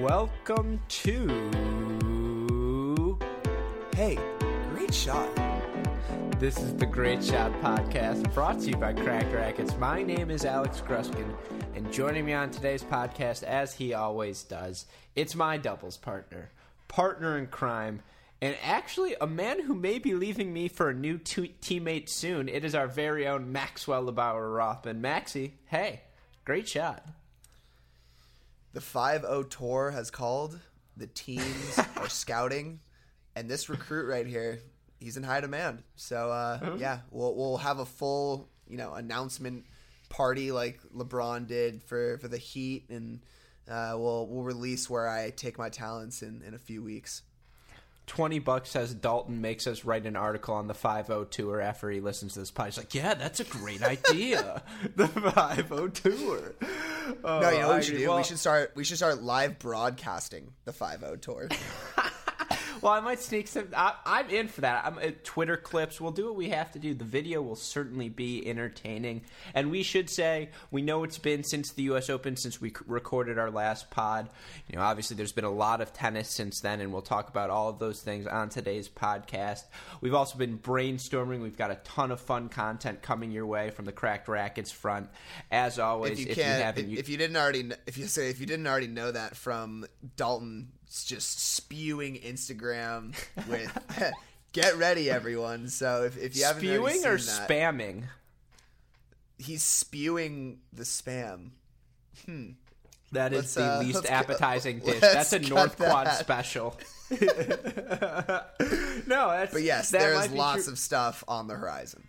welcome to. Hey, great shot. This is the Great Shot Podcast brought to you by Cracked Rackets. My name is Alex Gruskin, and joining me on today's podcast, as he always does, it's my doubles partner, partner in crime, and actually a man who may be leaving me for a new t- teammate soon. It is our very own Maxwell LeBauer Rothman. Maxie, hey, great shot. The 5 0 tour has called. The teams are scouting. And this recruit right here, he's in high demand. So, uh, yeah, we'll, we'll have a full, you know, announcement party like LeBron did for, for the Heat. And uh, we'll, we'll release where I take my talents in, in a few weeks. 20 bucks says Dalton makes us write an article on the 5 tour after he listens to this podcast. He's like, yeah, that's a great idea. the 5 tour. Oh, No, you know what we oh, should do? Well, we should start. We should start live broadcasting the 5 tour. well, I might sneak some. I, I'm in for that. I'm uh, Twitter clips. We'll do what we have to do. The video will certainly be entertaining, and we should say we know it's been since the U.S. Open since we c- recorded our last pod. You know, obviously there's been a lot of tennis since then, and we'll talk about all of those things on today's podcast. We've also been brainstorming. We've got a ton of fun content coming your way from the Cracked Rackets front. As always, if you haven't, if, you- if you didn't already, if you say if you didn't already know that from Dalton, just spewing Instagram with "Get ready, everyone." So if, if you haven't spewing or that, spamming. he's spewing the spam. That is Let's, the uh, least appetizing dish. That's a North Quad special. no, that's But yes, that there's lots true. of stuff on the horizon.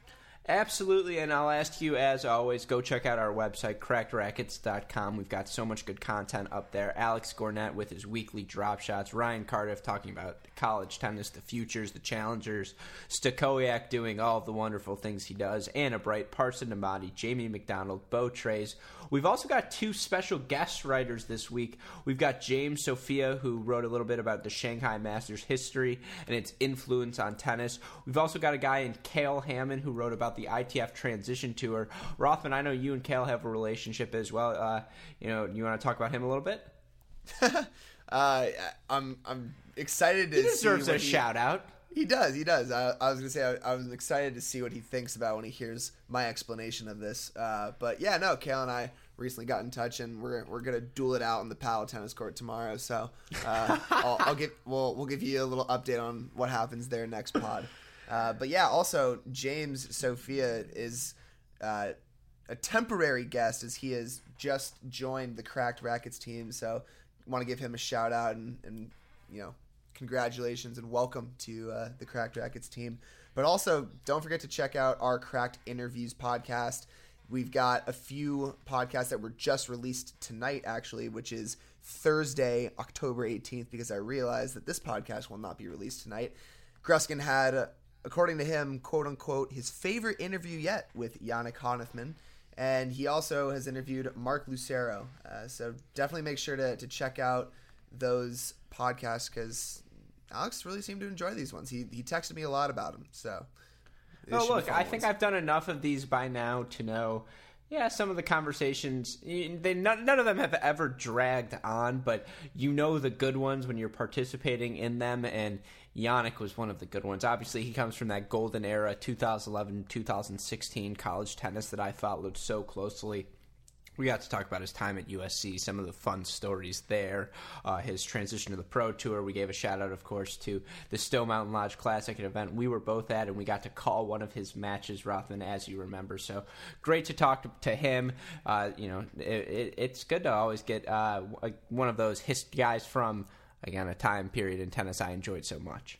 Absolutely, and I'll ask you as always, go check out our website, crackedrackets.com. We've got so much good content up there. Alex Gornett with his weekly drop shots, Ryan Cardiff talking about college tennis, the futures, the challengers, Stakoyak doing all the wonderful things he does, Anna Bright, Parson Amati, Jamie McDonald, Bo Trays. We've also got two special guest writers this week. We've got James Sophia, who wrote a little bit about the Shanghai Masters history and its influence on tennis. We've also got a guy in Kale Hammond who wrote about the ITF Transition Tour. Rothman, I know you and Kale have a relationship as well. Uh, you know, you want to talk about him a little bit? Uh, I'm I'm excited to He deserves a he- shout out. He does. He does. I, I was gonna say I, I was excited to see what he thinks about when he hears my explanation of this. Uh, but yeah, no. Kale and I recently got in touch, and we're we're gonna duel it out on the paddle tennis court tomorrow. So uh, I'll, I'll give we'll we'll give you a little update on what happens there next pod. Uh, but yeah, also James Sophia is uh, a temporary guest as he has just joined the Cracked Rackets team. So want to give him a shout out and, and you know congratulations and welcome to uh, the Cracked Rackets team. But also, don't forget to check out our Cracked Interviews podcast. We've got a few podcasts that were just released tonight, actually, which is Thursday, October 18th, because I realized that this podcast will not be released tonight. Gruskin had, according to him, quote unquote, his favorite interview yet with Yannick Hanfmann. And he also has interviewed Mark Lucero. Uh, so definitely make sure to, to check out those podcasts because Alex really seemed to enjoy these ones. He, he texted me a lot about them. So. Oh, look, I think. I've done enough of these by now to know. Yeah, some of the conversations, they none, none of them have ever dragged on, but you know the good ones when you're participating in them. And Yannick was one of the good ones. Obviously, he comes from that golden era, 2011, 2016 college tennis that I followed so closely. We got to talk about his time at USC, some of the fun stories there, uh, his transition to the Pro Tour. We gave a shout out, of course, to the Stowe Mountain Lodge Classic, an event we were both at, and we got to call one of his matches, Rothman, as you remember. So great to talk to, to him. Uh, you know, it, it, it's good to always get uh, one of those his guys from, again, a time period in tennis I enjoyed so much.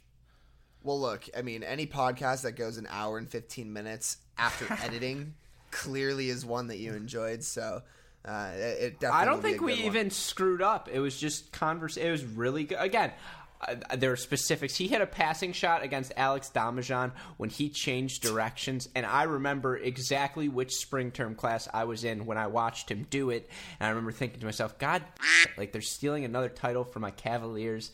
Well, look, I mean, any podcast that goes an hour and 15 minutes after editing clearly is one that you enjoyed. So uh, it, it definitely I don't think we one. even screwed up. It was just converse. It was really good. Again, uh, there are specifics. He hit a passing shot against Alex Domijan when he changed directions, and I remember exactly which spring term class I was in when I watched him do it. And I remember thinking to myself, "God, like they're stealing another title from my Cavaliers."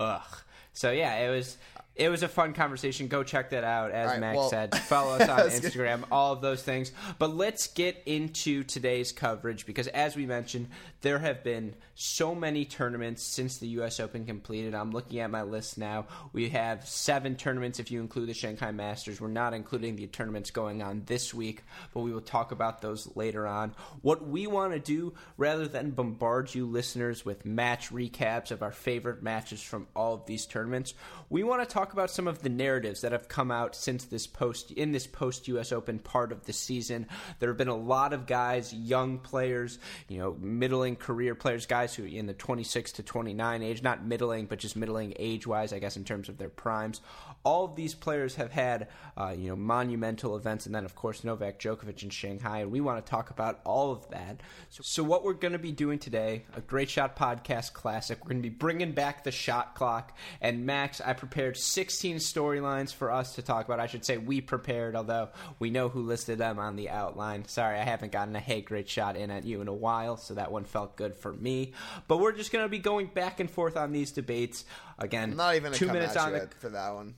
Ugh. So yeah, it was. It was a fun conversation. Go check that out. As right, Max well- said, follow us on Instagram, all of those things. But let's get into today's coverage because, as we mentioned, there have been so many tournaments since the U.S. Open completed. I'm looking at my list now. We have seven tournaments if you include the Shanghai Masters. We're not including the tournaments going on this week, but we will talk about those later on. What we want to do, rather than bombard you listeners with match recaps of our favorite matches from all of these tournaments, we want to talk about some of the narratives that have come out since this post in this post US Open part of the season. There have been a lot of guys, young players, you know, middling career players, guys who are in the 26 to 29 age, not middling, but just middling age wise, I guess, in terms of their primes. All of these players have had, uh, you know, monumental events, and then of course Novak Djokovic in Shanghai, and we want to talk about all of that. So, so what we're going to be doing today, a Great Shot Podcast Classic, we're going to be bringing back the shot clock. And Max, I prepared 16 storylines for us to talk about. I should say we prepared, although we know who listed them on the outline. Sorry, I haven't gotten a hey great shot in at you in a while, so that one felt good for me. But we're just going to be going back and forth on these debates again. I'm not even two minutes on the for that one.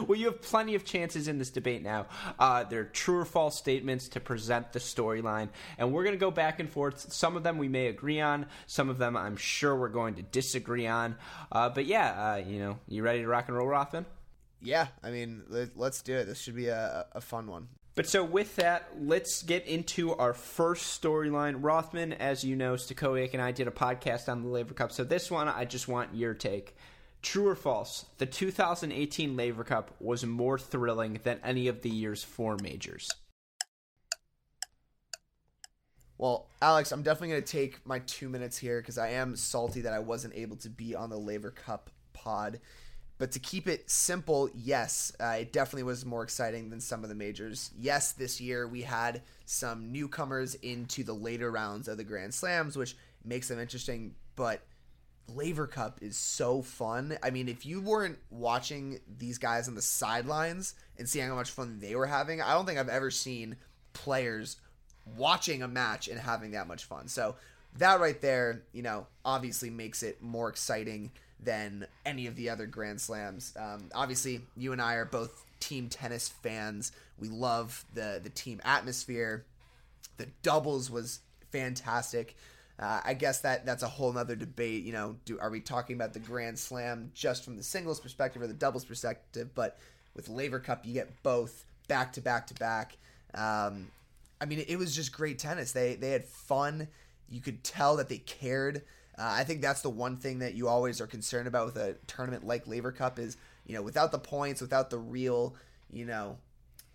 well, you have plenty of chances in this debate now. Uh, there are true or false statements to present the storyline, and we're going to go back and forth. Some of them we may agree on, some of them I'm sure we're going to disagree on. Uh, but yeah, uh, you know, you ready to rock and roll, Rothman? Yeah, I mean, let, let's do it. This should be a, a fun one. But so with that, let's get into our first storyline. Rothman, as you know, Stokovic and I did a podcast on the Laver Cup. So this one, I just want your take. True or false? The 2018 Laver Cup was more thrilling than any of the year's four majors. Well, Alex, I'm definitely going to take my two minutes here because I am salty that I wasn't able to be on the Laver Cup pod. But to keep it simple, yes, uh, it definitely was more exciting than some of the majors. Yes, this year we had some newcomers into the later rounds of the Grand Slams, which makes them interesting. But Laver Cup is so fun. I mean, if you weren't watching these guys on the sidelines and seeing how much fun they were having, I don't think I've ever seen players watching a match and having that much fun. So that right there, you know, obviously makes it more exciting than any of the other Grand Slams. Um, obviously, you and I are both team tennis fans. We love the the team atmosphere. The doubles was fantastic. Uh, I guess that that's a whole nother debate. You know, do are we talking about the Grand Slam just from the singles perspective or the doubles perspective? But with Laver Cup, you get both back to back to back. Um, I mean, it was just great tennis. They they had fun. You could tell that they cared. Uh, I think that's the one thing that you always are concerned about with a tournament like Laver Cup is you know without the points, without the real you know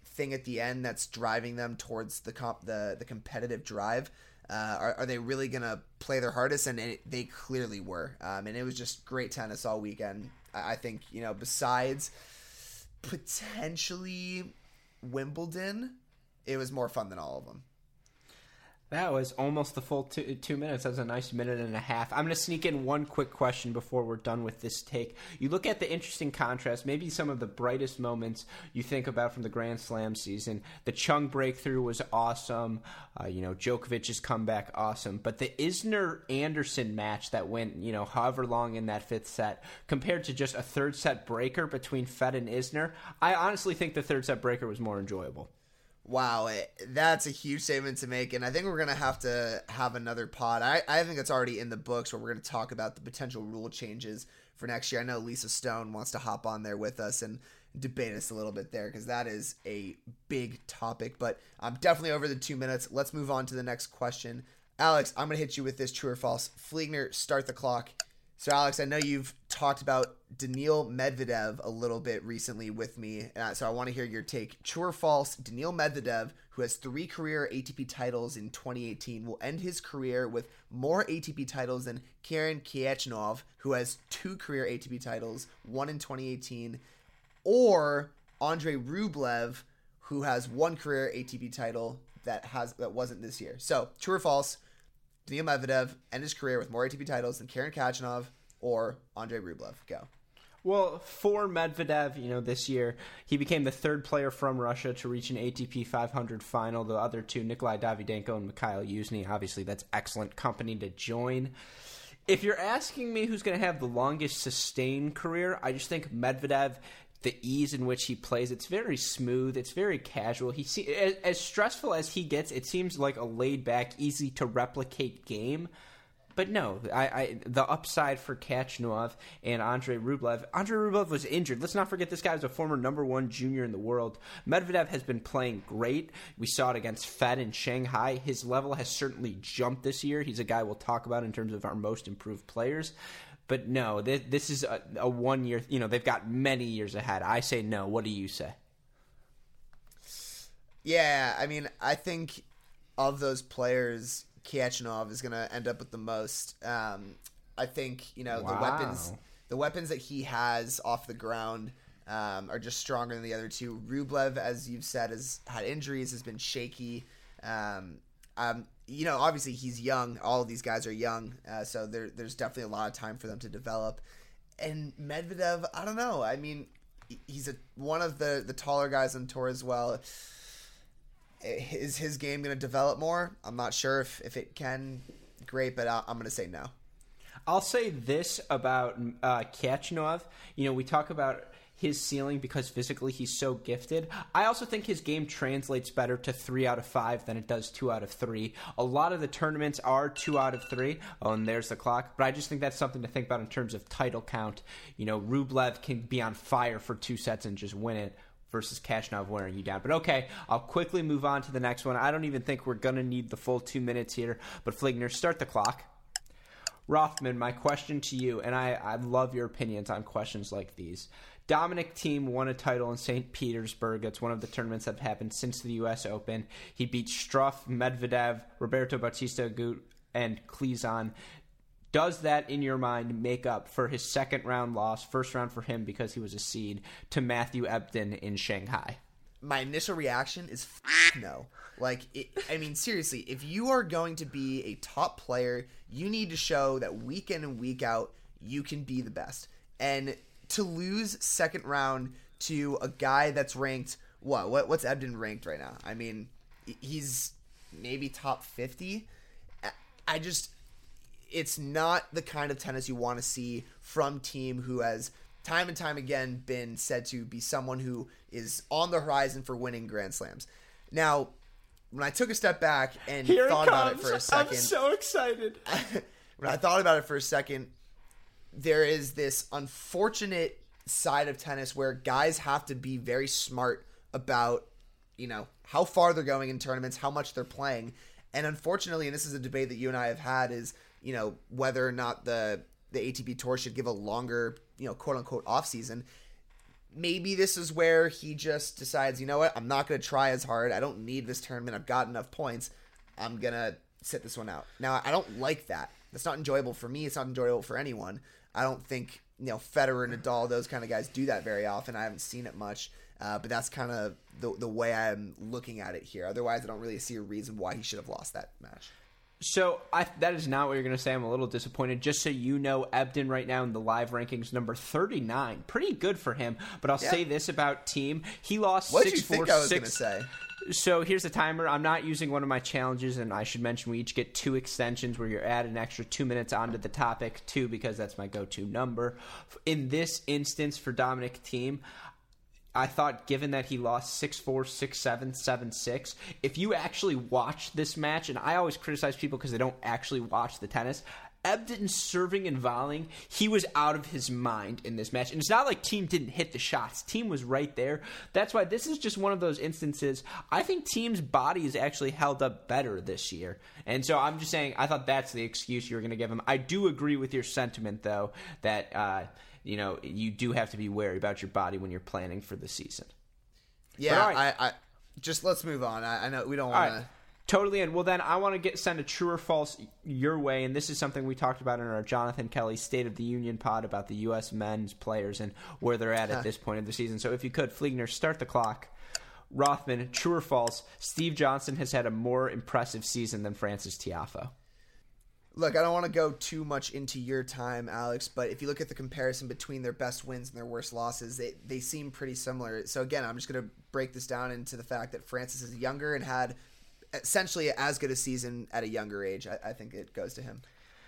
thing at the end that's driving them towards the comp the the competitive drive. Uh, are, are they really gonna play their hardest? And it, they clearly were. Um, and it was just great tennis all weekend. I, I think you know besides potentially Wimbledon, it was more fun than all of them. That was almost the full two, two minutes. That was a nice minute and a half. I'm going to sneak in one quick question before we're done with this take. You look at the interesting contrast, maybe some of the brightest moments you think about from the Grand Slam season. The Chung breakthrough was awesome. Uh, you know, Djokovic's comeback, awesome. But the Isner Anderson match that went, you know, however long in that fifth set, compared to just a third set breaker between Fed and Isner, I honestly think the third set breaker was more enjoyable. Wow, that's a huge statement to make, and I think we're gonna have to have another pod. I, I think it's already in the books where we're gonna talk about the potential rule changes for next year. I know Lisa Stone wants to hop on there with us and debate us a little bit there because that is a big topic. But I'm definitely over the two minutes. Let's move on to the next question. Alex, I'm gonna hit you with this true or false. Fliegner, start the clock. So, Alex, I know you've talked about Daniil Medvedev a little bit recently with me, uh, so I want to hear your take. True or false? Daniil Medvedev, who has three career ATP titles in 2018, will end his career with more ATP titles than Karen Khachanov, who has two career ATP titles, one in 2018, or Andre Rublev, who has one career ATP title that has that wasn't this year. So, true or false? Daniil Medvedev end his career with more ATP titles than Karen Khachanov or Andre Rublev. Go. Well, for Medvedev, you know, this year he became the third player from Russia to reach an ATP 500 final. The other two, Nikolai Davydenko and Mikhail Youzhny, obviously that's excellent company to join. If you're asking me who's going to have the longest sustained career, I just think Medvedev. The ease in which he plays, it's very smooth. It's very casual. He see, as, as stressful as he gets, it seems like a laid back, easy to replicate game but no, I, I, the upside for Khachanov and Andre Rublev. Andre Rublev was injured. Let's not forget this guy was a former number one junior in the world. Medvedev has been playing great. We saw it against Fed in Shanghai. His level has certainly jumped this year. He's a guy we'll talk about in terms of our most improved players. But no, this, this is a, a one year. You know, they've got many years ahead. I say no. What do you say? Yeah, I mean, I think of those players, Khachanov is going to end up with the most. Um, I think you know Wow. the weapons, the weapons that he has off the ground um, are just stronger than the other two. Rublev, as you've said, has had injuries, has been shaky. Um, um, you know, obviously he's young. All of these guys are young, uh, so there, there's definitely a lot of time for them to develop. And Medvedev, I don't know. I mean, he's a one of the the taller guys on tour as well is his game going to develop more? I'm not sure if, if it can. Great, but I, I'm going to say no. I'll say this about uh, Khachanov. You know, we talk about his ceiling because physically he's so gifted. I also think his game translates better to three out of five than it does two out of three. A lot of the tournaments are two out of three. Oh, and there's the clock. But I just think that's something to think about in terms of title count. You know, Rublev can be on fire for two sets and just win it. Versus Khachanov wearing you down. But okay, I'll quickly move on to the next one. I don't even think we're going to need the full two minutes here. But Fligner, start the clock. Rothman, my question to you, and I, I love your opinions on questions like these. Dominic Thiem won a title in St. Petersburg. It's one of the tournaments that have happened since the U.S. Open. He beat Struff, Medvedev, Roberto Bautista Agut, and Klizan. Does that, in your mind, make up for his second round loss, first round for him because he was a seed, to Matthew Ebden in Shanghai? My initial reaction is no. Like, it, I mean, seriously, if you are going to be a top player, you need to show that week in and week out you can be the best. And to lose second round to a guy that's ranked what? What what's Ebden ranked right now? I mean, he's maybe top 50. I just it's not the kind of tennis you want to see from Thiem who has time and time again been said to be someone who is on the horizon for winning Grand Slams. Now, when I took a step back and Here thought it about it for a second, I'm so excited. when I thought about it for a second, there is this unfortunate side of tennis where guys have to be very smart about, you know, how far they're going in tournaments, how much they're playing. And unfortunately, and this is a debate that you and I have had, is, you know, whether or not the the ATP tour should give a longer, you know, quote unquote off season. Maybe this is where he just decides, you know what, I'm not going to try as hard. I don't need this tournament. I've got enough points. I'm going to sit this one out. Now, I don't like that. That's not enjoyable for me. It's not enjoyable for anyone. I don't think, you know, Federer, and Nadal, those kind of guys do that very often. I haven't seen it much. Uh, but that's kind of the, the way I'm looking at it here. Otherwise, I don't really see a reason why he should have lost that match. So I, that is not what you're going to say. I'm a little disappointed. Just so you know, Ebden right now in the live rankings, number 39. Pretty good for him. But I'll Yeah. say this about Thiem: he lost What did six you think four I was going to say? So here's the timer. I'm not using one of my challenges, and I should mention we each get two extensions where you're add an extra two minutes onto the topic, two because that's my go-to number. In this instance for Dominic Thiem, I thought given that he lost 6-4, 6-7, 7-6, if you actually watch this match, and I always criticize people because they don't actually watch the tennis, Ebden serving and volleying, he was out of his mind in this match. And it's not like Thiem didn't hit the shots. Thiem was right there. That's why this is just one of those instances. I think Thiem's body is actually held up better this year. And so I'm just saying, I thought that's the excuse you were going to give him. I do agree with your sentiment, though, that, uh, you know, you do have to be wary about your body when you're planning for the season. Yeah, right. I, I just let's move on. I, I know we don't want right. to. Totally in. Well, then I want to get send a true or false your way, and this is something we talked about in our Jonathan Kelly State of the Union pod about the U.S. men's players and where they're at at this point of the season. So, if you could, Fliegner, start the clock. Rothman, true or false? Steve Johnson has had a more impressive season than Francis Tiafoe. Look, I don't want to go too much into your time, Alex, but if you look at the comparison between their best wins and their worst losses, they, they seem pretty similar. So, again, I'm just going to break this down into the fact that Francis is younger and had essentially as good a season at a younger age. I, I think it goes to him.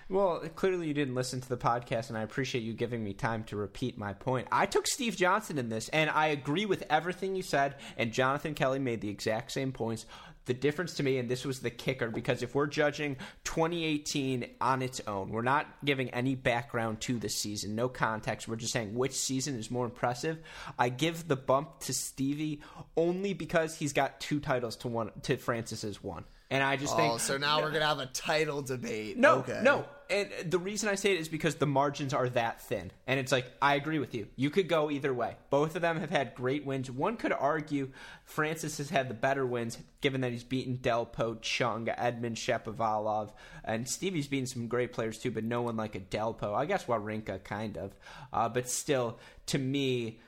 Well, clearly you didn't listen to the podcast, and I appreciate you giving me time to repeat my point. I took Steve Johnson in this, and I agree with everything you said, and Jonathan Kelly made the exact same points. The difference to me, and this was the kicker, because if we're judging 2018 on its own, we're not giving any background to the season, no context. We're just saying which season is more impressive. I give the bump to Stevie only because he's got two titles to one to Francis's one. And I just think oh, think so now we're gonna have a title debate. no, okay. no. And the reason I say it is because the margins are that thin. And it's like, I agree with you. You could go either way. Both of them have had great wins. One could argue Francis has had the better wins, given that he's beaten Delpo, Chung, Edmund Shapovalov, and Stevie's beaten some great players too, but no one like a Delpo. I guess Wawrinka, kind of. Uh, but still, to me,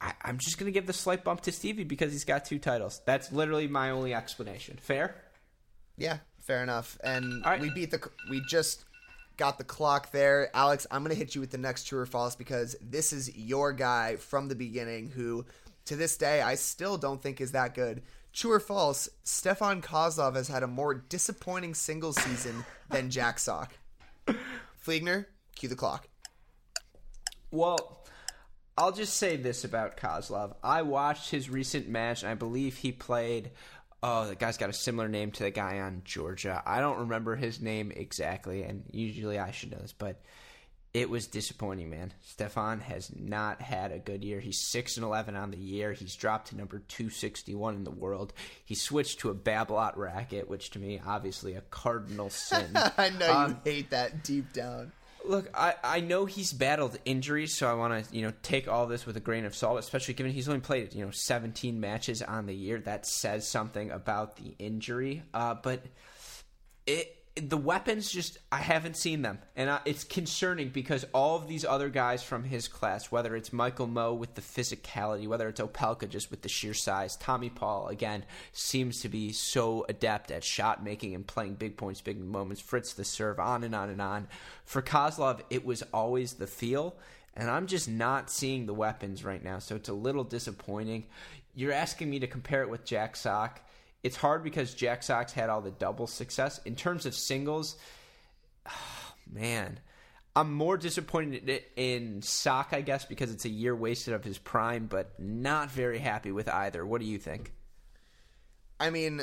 I, I'm just going to give the slight bump to Stevie because he's got two titles. That's literally my only explanation. Fair? Yeah, fair enough. And right. we beat the. We just got the clock there, Alex. I'm gonna hit you with the next true or false because this is your guy from the beginning, who to this day I still don't think is that good. True or false? Stefan Kozlov has had a more disappointing single season than Jack Sock. Fliegner, cue the clock. Well, I'll just say this about Kozlov. I watched his recent match, and I believe he played. Oh, the guy's got a similar name to the guy on Georgia. I don't remember his name exactly, and usually I should know this, but it was disappointing, man. Stefan has not had a good year. He's six and eleven on the year. He's dropped to number two sixty one in the world. He switched to a Babolat racket, which to me, obviously, a cardinal sin. I know Um, you hate that deep down. Look, I, I know he's battled injuries, so I want to you know take all this with a grain of salt, especially given he's only played you know 17 matches on the year. That says something about the injury. Uh, but it the weapons just I haven't seen them, and I, it's concerning because all of these other guys from his class, whether it's Michael Mmoh with the physicality, whether it's Opelka just with the sheer size, Tommy Paul again seems to be so adept at shot making and playing big points, big moments. Fritz the serve, on and on and on. For Kozlov, it was always the feel. And I'm just not seeing the weapons right now, so it's a little disappointing. You're asking me to compare it with Jack Sock it's hard because Jack Sock's had all the double success. In terms of singles, man, I'm more disappointed in Sock, I guess, because it's a year wasted of his prime, but not very happy with either. What do you think? I mean,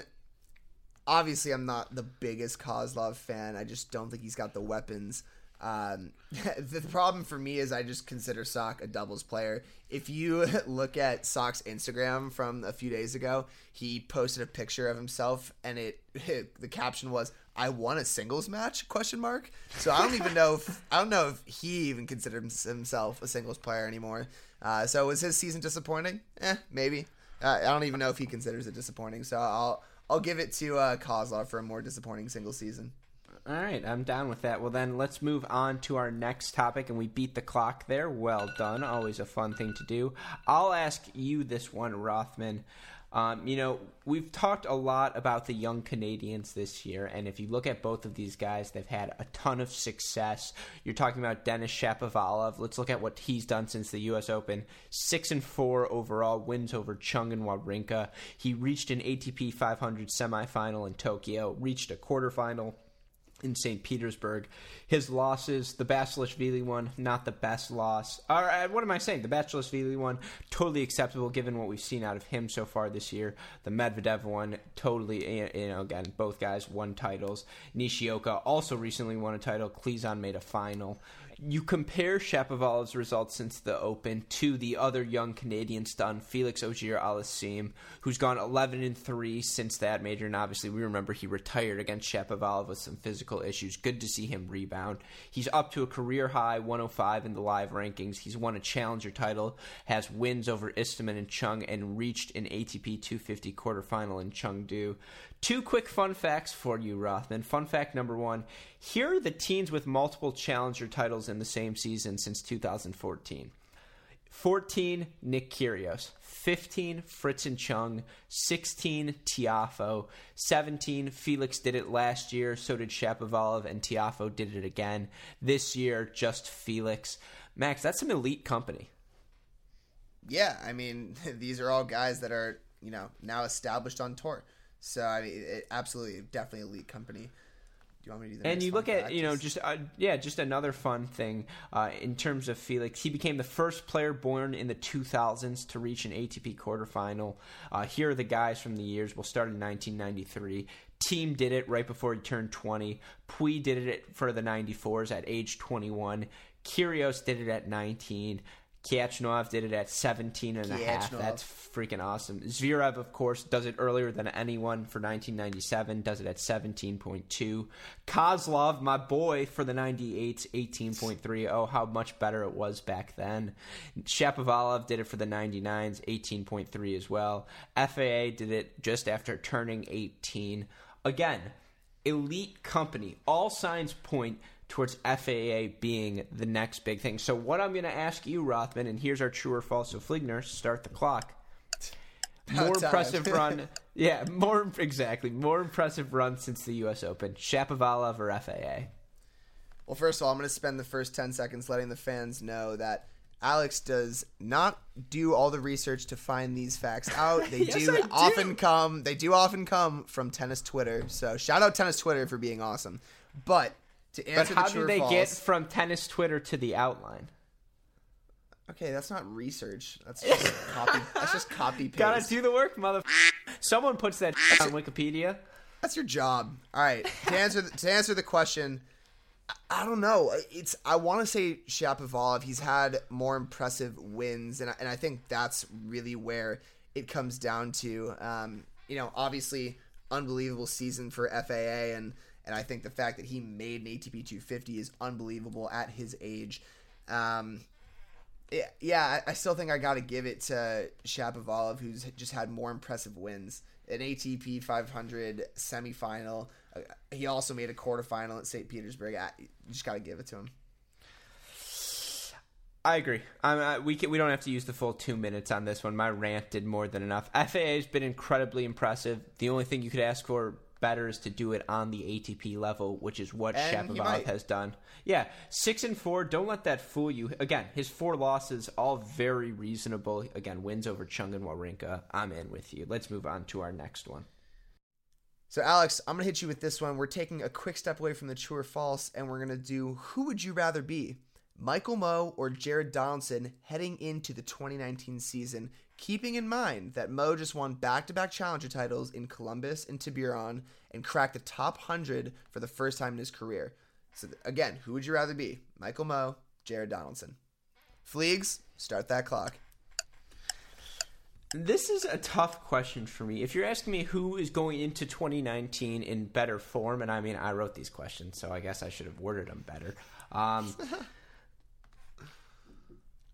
obviously, I'm not the biggest Kozlov fan. I just don't think he's got the weapons. Um, the problem for me is I just consider Sock a doubles player. If you look at Sock's Instagram from a few days ago, he posted a picture of himself, and it, it the caption was "I won a singles match?" question mark. So I don't even know if I don't know if he even considers himself a singles player anymore. Uh, so was his season disappointing? Eh, maybe. Uh, I don't even know if he considers it disappointing. So I'll I'll give it to uh, Kozlov for a more disappointing single season. All right, I'm down with that. Well, then let's move on to our next topic, and we beat the clock there. Well done. Always a fun thing to do. I'll ask you this one, Rothman. Um, you know, we've talked a lot about the young Canadians this year, and if you look at both of these guys, they've had a ton of success. You're talking about Denis Shapovalov. Let's look at what he's done since the U.S. Open. Six and four overall, wins over Chung and Wawrinka. He reached an ATP 500 semifinal in Tokyo, reached a quarterfinal in St. Petersburg. His losses, the Basilashvili one, not the best loss. Or uh, what am I saying? The Basilashvili one, totally acceptable given what we've seen out of him so far this year. The Medvedev one, totally, you know, again, both guys won titles. Nishioka also recently won a title. Klizan made a final. You compare Shapovalov's results since the Open to the other young Canadian stun, Felix Auger Aliassime, who's gone 11 and 3 since that major. And obviously, we remember he retired against Shapovalov with some physical issues. Good to see him rebound. He's up to a career high 105 in the live rankings. He's won a challenger title, has wins over Istomin and Chung, and reached an ATP 250 quarterfinal in Chengdu. Two quick fun facts for you, Rothman. Fun fact number one here are the teams with multiple challenger titles in the same season since 2014. 14, Nick Kyrgios. 15, Fritz and Chung. 16, Tiafoe. 17, Felix did it last year. So did Shapovalov, and Tiafoe did it again. This year, just Felix. Max, that's some elite company. Yeah, I mean, these are all guys that are you know now established on tour. So I mean, it, absolutely, definitely elite company. You want me to do the And you look at fact? you know Just- just uh, yeah just another fun thing uh, in terms of Felix. He became the first player born in the 2000s to reach an ATP quarterfinal. Uh, here are the guys from the years. We'll start in 1993. Thiem did it right before he turned 20. Pouille did it for the 94s at age 21. Kyrgios did it at 19. Khachanov did it at 17 and a half. That's freaking awesome. Zverev, of course, does it earlier than anyone for 1997, does it at 17.2. Kozlov, my boy, for the 98s, 18.3. Oh, how much better it was back then. Shapovalov did it for the 99s, 18.3 as well. FAA did it just after turning 18. Again, elite company. All signs point towards FAA being the next big thing. So, what I'm going to ask you, Rothman, and here's our true or false of Fligner start the clock. More impressive run. Yeah, more exactly. More impressive run since the U.S. Open. Shapovalov or FAA? Well, first of all, I'm going to spend the first 10 seconds letting the fans know that Alex does not do all the research to find these facts out. They Yes, do do. often come. They do often come from tennis Twitter. So shout out tennis Twitter for being awesome. But to But how the do they false, get from tennis Twitter to the outline? okay, that's not research. That's just copy. That's just copy paste. Gotta do the work, mother. Someone puts that on Wikipedia. That's your job. All right. To answer the, to answer the question, I, I don't know. It's I want to say Shapovalov. He's had more impressive wins, and I, and I think that's really where it comes down to. Um, you know, obviously, unbelievable season for FAA, and and I think the fact that he made an ATP 250 is unbelievable at his age. Um, yeah, I I still think I got to give it to Shapovalov, who's just had more impressive wins. An ATP 500 semifinal. Uh, He also made a quarterfinal at St. Petersburg. I, just got to give it to him. I agree. I'm, uh, we can, we don't have to use the full two minutes on this one. My rant did more than enough. FAA has been incredibly impressive. The only thing you could ask for better is to do it on the ATP level, which is what And Shapovalov has done. Yeah, six and four. Don't let that fool you. Again, his four losses all very reasonable. Again, wins over Chung and Wawrinka. I'm in with you. Let's move on to our next one. So, Alex, I'm going to hit you with this one. We're taking a quick step away from the true or false, and we're going to do who would you rather be? Michael Mmoh or Jared Donaldson heading into the 2019 season, keeping in mind that Mmoh just won back to back challenger titles in Columbus and Tiburon and cracked the top 100 for the first time in his career. So, again, who would you rather be? Michael Mmoh, Jared Donaldson. Fleegs, start that clock. This is a tough question for me. If you're asking me who is going into 2019 in better form, and I mean, I wrote these questions, so I guess I should have worded them better. Um,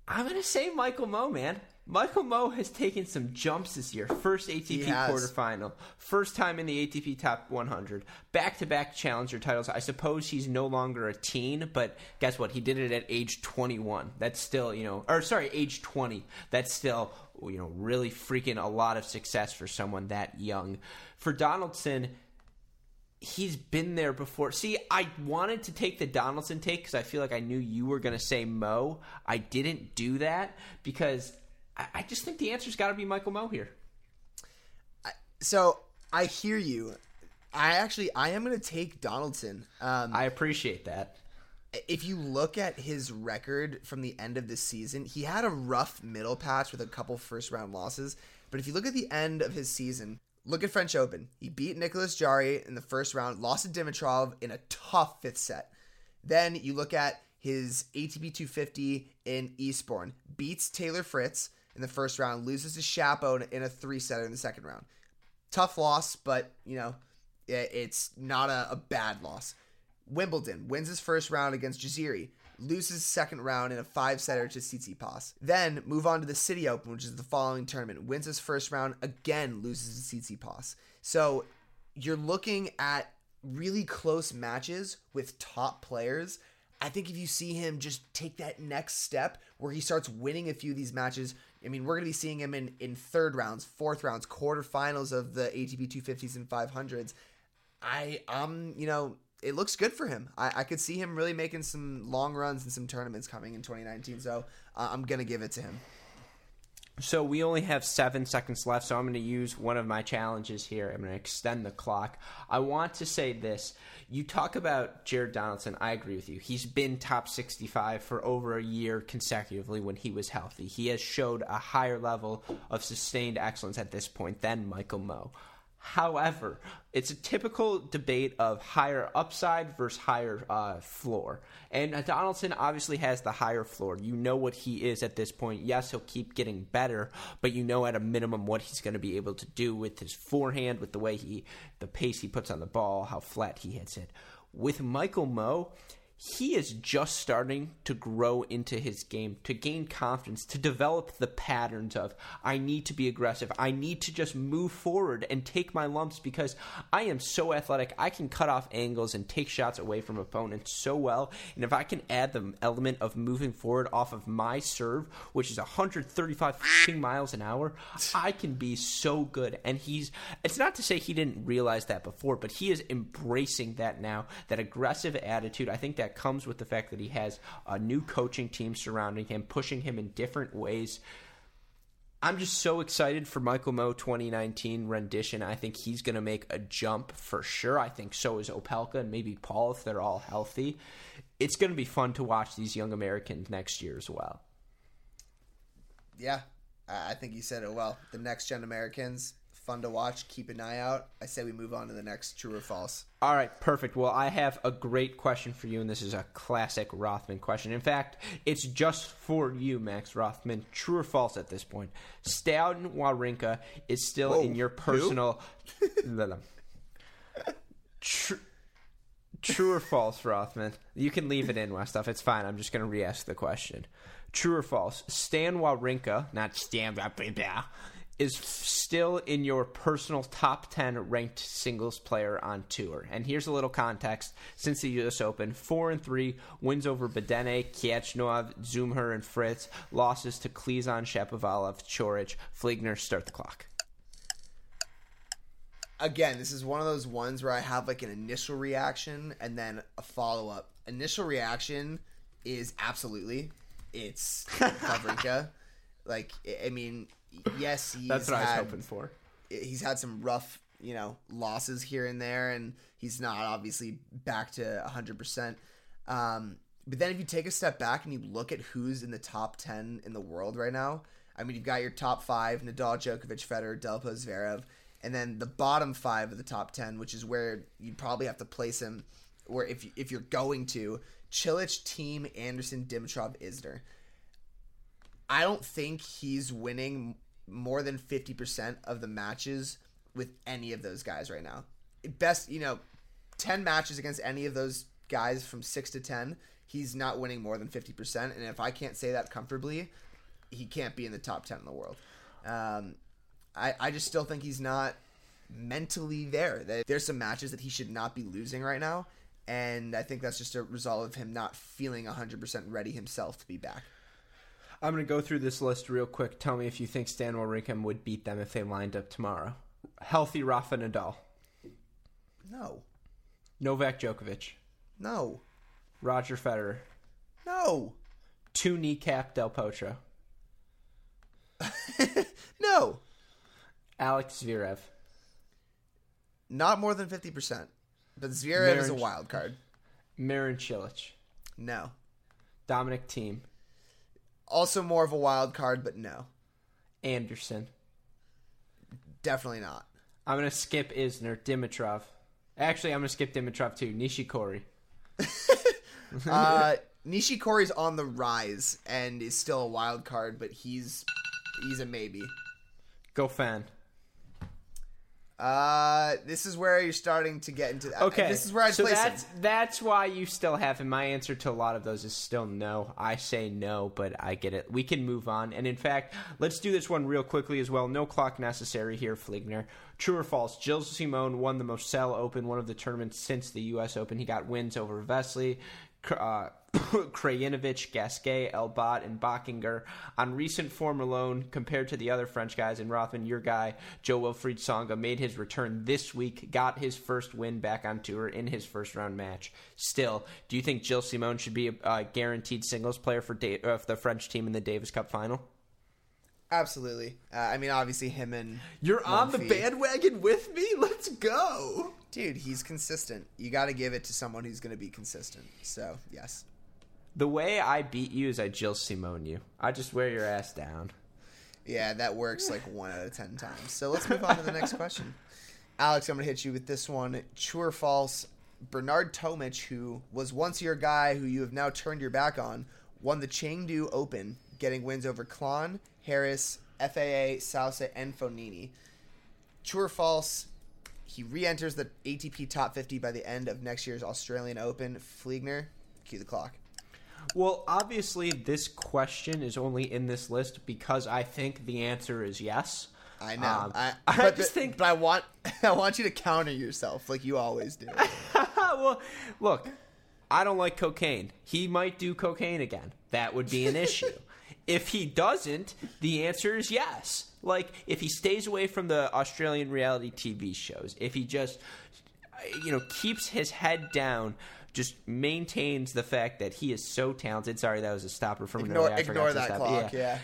I'm going to say Michael Mmoh, man. Michael Mmoh has taken some jumps this year. First ATP quarterfinal, first time in the ATP top 100, back to back challenger titles. I suppose he's no longer a teen, but guess what? He did it at age 21. That's still, you know, or sorry, age 20. That's still, you know, really freaking a lot of success for someone that young. For Donaldson, he's been there before. See, I wanted to take the Donaldson take because I feel like I knew you were going to say Mmoh. I didn't do that because I, I just think the answer's got to be Michael Mmoh here. So, I hear you. I actually, I am going to take Donaldson. Um, I appreciate that. if you look at his record from the end of this season, he had a rough middle patch with a couple first round losses. But if you look at the end of his season, look at French Open. He beat Nicolas Jarry in the first round, lost to Dimitrov in a tough fifth set. Then you look at his ATP 250 in Eastbourne, beats Taylor Fritz in the first round, loses to Chapo in a three setter in the second round. Tough loss, but you know, it's not a, a bad loss. Wimbledon wins his first round against Jaziri, loses second round in a five setter to Tsitsipas. Then move on to the City Open, which is the following tournament. Wins his first round again, loses to Tsitsipas. So you're looking at really close matches with top players. I think if you see him just take that next step where he starts winning a few of these matches, I mean, we're going to be seeing him in, in third rounds, fourth rounds, quarterfinals of the ATP 250s and 500s. I um you know it looks good for him. I, I could see him really making some long runs and some tournaments coming in 2019. So uh, I'm gonna give it to him. So we only have seven seconds left, so I'm going to use one of my challenges here. I'm going to extend the clock. I want to say this. You talk about Jared Donaldson. I agree with you. He's been top 65 for over a year consecutively when he was healthy. He has showed a higher level of sustained excellence at this point than Michael Mmoh. However, it's a typical debate of higher upside versus higher uh, floor. And Donaldson obviously has the higher floor. You know what he is at this point. Yes, he'll keep getting better, but you know at a minimum what he's going to be able to do with his forehand, with the way he, the pace he puts on the ball, how flat he hits it. With Michael Mmoh, he is just starting to grow into his game, to gain confidence, to develop the patterns of I need to be aggressive. I need to just move forward and take my lumps because I am so athletic. I can cut off angles and take shots away from opponents so well. And if I can add the element of moving forward off of my serve, which is 135 miles an hour, I can be so good. And he's, it's not to say he didn't realize that before, but he is embracing that now, that aggressive attitude. I think that comes with the fact that he has a new coaching team surrounding him, pushing him in different ways. I'm just so excited for Michael Mmoh 2019 rendition. I think he's going to make a jump for sure. I think so is Opelka and maybe Paul if they're all healthy. It's going to be fun to watch these young Americans next year as well. Yeah, I think you said it well. The next gen Americans, fun to watch. Keep an eye out. I say we move on to the next true or false. All right, perfect. Well, I have a great question for you, and this is a classic Rothman question. In fact, it's just for you, Max Rothman. True or false at this point? Stalin Wawrinka is still Whoa, in your personal. True. True or false, Rothman? You can leave it in, Westoff. It's fine. I'm just going to re-ask the question. True or false? Stan Wawrinka, not Stan is still in your personal top 10 ranked singles player on tour. And here's a little context. Since the US Open, 4 and 3 wins over Bedene, Khachanov, Dzumhur and Fritz, losses to Klizan, Shapovalov, Coric, Fligner start the clock. Again, this is one of those ones where I have like an initial reaction and then a follow up. Initial reaction is absolutely it's Wawrinka. like I mean, yes, he's That's what had, I was hoping for. He's had some rough, you know, losses here and there, and he's not obviously back to 100%. Um, but then if you take a step back and you look at who's in the top 10 in the world right now, I mean, you've got your top five Nadal, Djokovic, Federer, Delpo, Zverev, and then the bottom five of the top 10, which is where you'd probably have to place him, or if, if you're going to, Cilic, Thiem, Anderson, Dimitrov, Isner. I don't think he's winning more than 50% of the matches with any of those guys right now. Best, you know, 10 matches against any of those guys from 6 to 10, he's not winning more than 50%. And if I can't say that comfortably, he can't be in the top 10 in the world. Um, I, I just still think he's not mentally there. There's some matches that he should not be losing right now. And I think that's just a result of him not feeling 100% ready himself to be back. I'm going to go through this list real quick. Tell me if you think Stan Wawrinka would beat them if they lined up tomorrow. Healthy Rafa Nadal. No. Novak Djokovic. No. Roger Federer. No. Two kneecap Del Potro. no. Alex Zverev. Not more than 50%. But Zverev Marin, is a wild card. Marin Cilic. No. Dominic Thiem. Also more of a wild card, but no. Anderson. Definitely not. I'm gonna skip Isner, Dimitrov. Actually, I'm gonna skip Dimitrov too. Nishikori. uh, Nishikori's on the rise and is still a wild card, but he's he's a maybe. Goffin. Uh, this is where you're starting to get into. Okay, this is where I so place that's him. that's why you still have him. My answer to a lot of those is still no. I say no, but I get it. We can move on. And in fact, let's do this one real quickly as well. No clock necessary here, Fligner. True or false? Gilles Simon won the Moselle Open, one of the tournaments since the U.S. Open. He got wins over Vesely, uh, Krajinovic, Gasquet, Elbot, and Bachinger. On recent form alone, compared to the other French guys, and Rothman, your guy, Jo-Wilfried Tsonga, made his return this week, got his first win back on tour in his first round match. Still, do you think Gilles Simon should be a, a guaranteed singles player for da- uh, the French team in the Davis Cup final? Absolutely. Uh, I mean, obviously, him and You're on the bandwagon with me. Let's go. Dude, he's consistent. You got to give it to someone who's going to be consistent. So, yes. The way I beat you is I Gilles Simon you. I just wear your ass down. Yeah, that works like one out of ten times. So let's move on to the next question. Alex, I'm going to hit you with this one. True or false? Bernard Tomic, who was once your guy who you have now turned your back on, won the Chengdu Open, getting wins over Klahn, Harris, FAA, Sousa, and Fognini. True or false? He re enters the ATP top 50 by the end of next year's Australian Open. Fliegner, cue the clock. Well, obviously, this question is only in this list because I think the answer is yes. I know. Um, I, I just but- think- but I want I want you to counter yourself like you always do. well, look, I don't like cocaine. He might do cocaine again. That would be an issue. if he doesn't, the answer is yes. Like, if he stays away from the Australian reality TV shows, if he just, you know, keeps his head down, just maintains the fact that he is so talented. Sorry, that was a stopper from ignore another. I ignore that stop. clock. Yeah Yeah.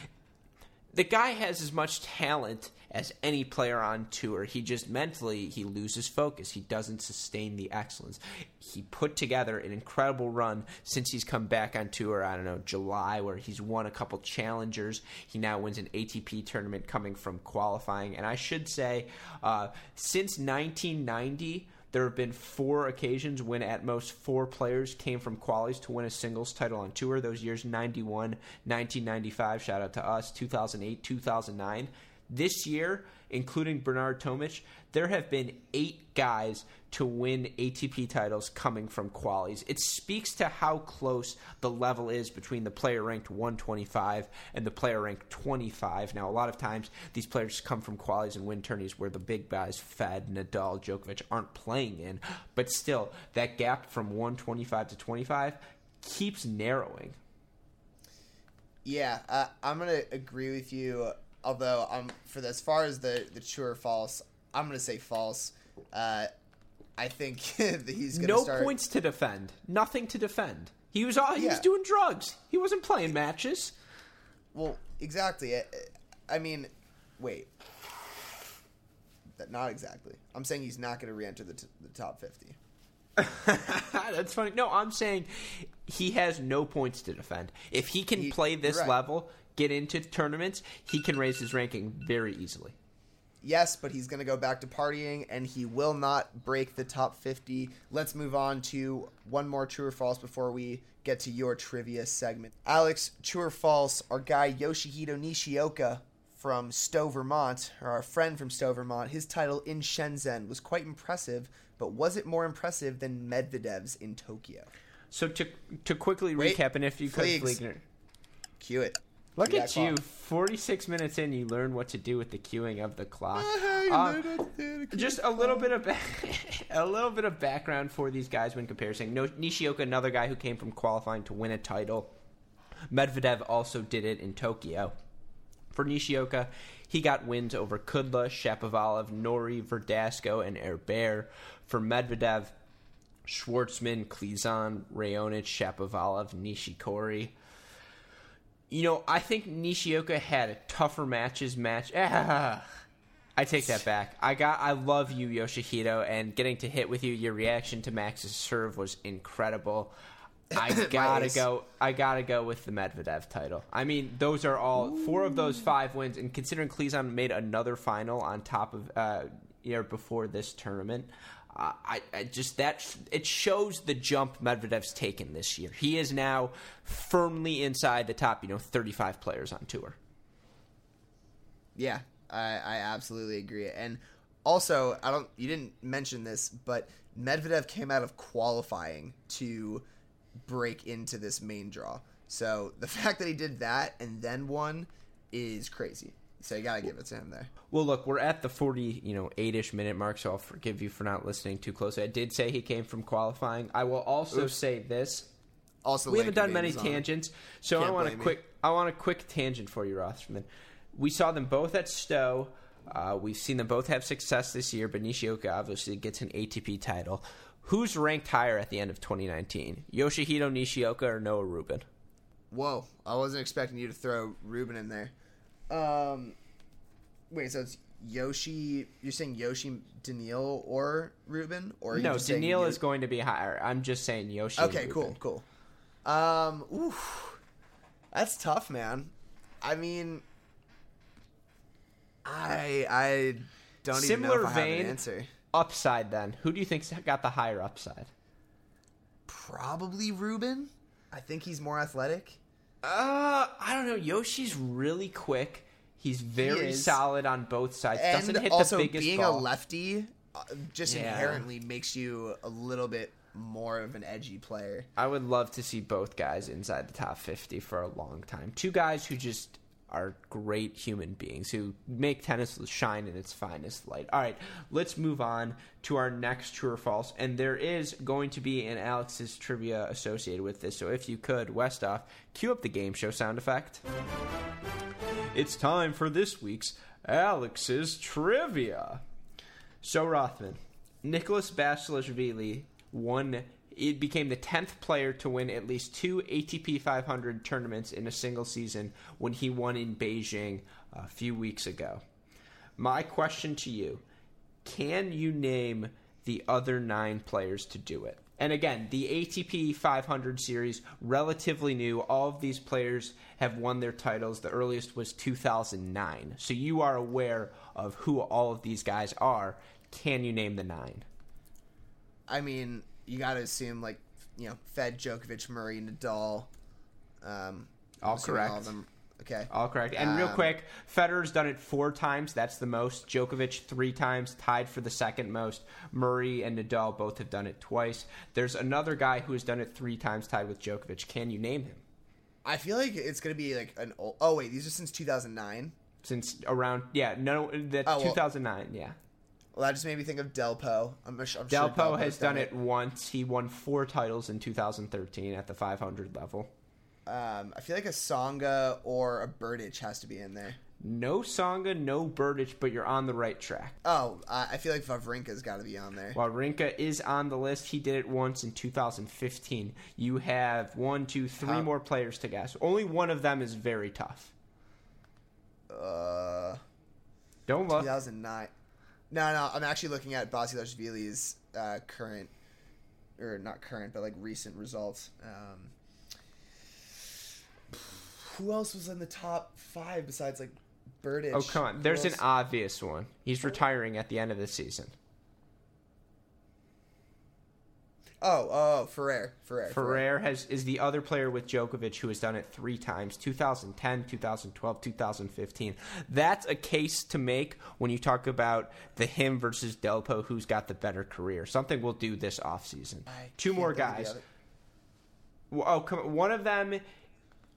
the guy has as much talent as any player on tour. He just mentally he loses focus. He doesn't sustain the excellence. He put together an incredible run since he's come back on tour. I don't know July where he's won a couple challengers. He now wins an ATP tournament coming from qualifying. And I should say, uh, since 1990. There have been four occasions when at most four players came from qualies to win a singles title on tour. Those years 91, 1995, shout out to us, 2008, 2009. This year, including Bernard Tomic, there have been eight guys to win ATP titles coming from qualies. It speaks to how close the level is between the player ranked 125 and the player ranked 25. Now, a lot of times these players come from qualies and win tourneys where the big guys, Fed, Nadal, Djokovic, aren't playing in. But still, that gap from 125 to 25 keeps narrowing. Yeah, uh, I'm gonna agree with you. Although um, for the, as far as the the true or false, I'm gonna say false. Uh, I think that he's gonna no start. points to defend. Nothing to defend. He was all, he was doing drugs. He wasn't playing matches. Well, exactly. I, I mean, wait. That not exactly. I'm saying he's not gonna re-enter the, t- the top 50. That's funny. No, I'm saying he has no points to defend. If he can He- play this right. level, get into tournaments, he can raise his ranking very easily. Yes, but he's going to go back to partying and he will not break the top 50. Let's move on to one more true or false before we get to your trivia segment. Alex, true or false, our guy Yoshihito Nishioka from Stowe, Vermont, or our friend from Stowe, Vermont, his title in Shenzhen was quite impressive, but was it more impressive than Medvedev's in Tokyo? So to to quickly Wait, recap, and if you could, Fleegs. Cue it. Look at you. clock. Forty six minutes in, you learn what to do with the queuing of the clock. Uh, just a little bit of ba- a little bit of background for these guys when comparing. No, Nishioka, another guy who came from qualifying to win a title. Medvedev also did it in Tokyo. For Nishioka, he got wins over Kudla, Shapovalov, Norrie, Verdasco, and Herbert. For Medvedev, Schwartzman, Klizan, Raonic, Shapovalov, Nishikori. You know, I think Nishioka had a tougher matches match. Ah, I take that back. I got. I love you, Yoshihito, and getting to hit with you. Your reaction to Max's serve was incredible. I gotta go. I gotta go with the Medvedev title. I mean, those are all four of those five wins, and considering Klizan made another final on top of uh, year before this tournament, I, I just that it shows the jump Medvedev's taken this year. He is now firmly inside the top, you know, thirty-five players on tour. Yeah, I, I absolutely agree. And also, I don't you didn't mention this, but Medvedev came out of qualifying to break into this main draw. So the fact that he did that and then won is crazy. So you gotta give it to him there. Well, look, we're at the forty, you know, eight-ish minute mark, so I'll forgive you for not listening too closely. I did say he came from qualifying. I will also Oops. say this: Also, we haven't done many on tangents, so I Can't want a blame me. quick. I want a quick tangent for you, Rothman. We saw them both at Stowe. Uh, we've seen them both have success this year, but Nishioka obviously gets an ATP title. Who's ranked higher at the end of 2019? Yoshihito Nishioka or Noah Rubin? Whoa, I wasn't expecting you to throw Rubin in there. Um, wait, so it's Yoshi. You're saying Yoshi, Daniil, or Rubin, or No, Daniil is going to be higher. I'm just saying Yoshi. Okay, cool, cool. Um, oof, that's tough, man. I mean, I I don't Similar even know if I have vein. an answer. Upside then. Who do you think's got the higher upside? Probably Rubin. I think he's more athletic. Uh, I don't know. Yoshi's really quick. He's very is. solid on both sides. and Doesn't hit also the biggest being ball. a lefty uh, just Yeah. inherently makes you a little bit more of an edgy player. I would love to see both guys inside the top 50 for a long time. Two guys who just are great human beings who make tennis shine in its finest light. All right, let's move on to our next true or false. And there is going to be an Alex's trivia associated with this. So if you could, Westoff, cue up the game show sound effect. It's time for this week's Alex's trivia. So Rothman, Nicholas Basilashvili won. It became the tenth player to win at least two ATP 500 tournaments in a single season when he won in Beijing a few weeks ago. My question to you: Can you name the other nine players to do it? And again, the ATP 500 series relatively new. All of these players have won their titles. The earliest was 2009. So you are aware of who all of these guys are. Can you name the nine? I mean, you got to assume like you know, Fed, Djokovic, Murray, Nadal. Um, All correct. All of them. Okay. All correct. And real Um, quick, Federer's done it four times. That's the most. Djokovic three times, tied for the second most. Murray and Nadal both have done it twice. There's another guy who has done it three times, tied with Djokovic. Can you name him? I feel like it's gonna be like an old. Oh wait, these are since 2009. Since around yeah no that's Oh, well- 2009 yeah. Well, that just made me think of Delpo. I'm, I'm sure Delpo has done it once. He won four titles in 2013 at the 500 level. Um, I feel like a Tsonga or a Berdych has to be in there. No Tsonga, no Berdych, but you're on the right track. Oh, I I feel like Wawrinka's got to be on there. Wawrinka is on the list. He did it once in 2015. You have one, two, three more players to guess. Only one of them is very tough. Uh, Don't look. 2009. No, no, I'm actually looking at Basilashvili's uh, current, or not current, but like recent results. Um, who else was in the top five besides like Berdych? Oh, come on. Who There's an obvious one. He's retiring at the end of the season. Oh, oh, Ferrer, Ferrer, Ferrer has is the other player with Djokovic who has done it three times 2010, 2012, 2015. That's a case to make when you talk about the him versus Delpo, who's got the better career. Something we'll do this offseason. Two more think of the guys. Oh, come on. One of them,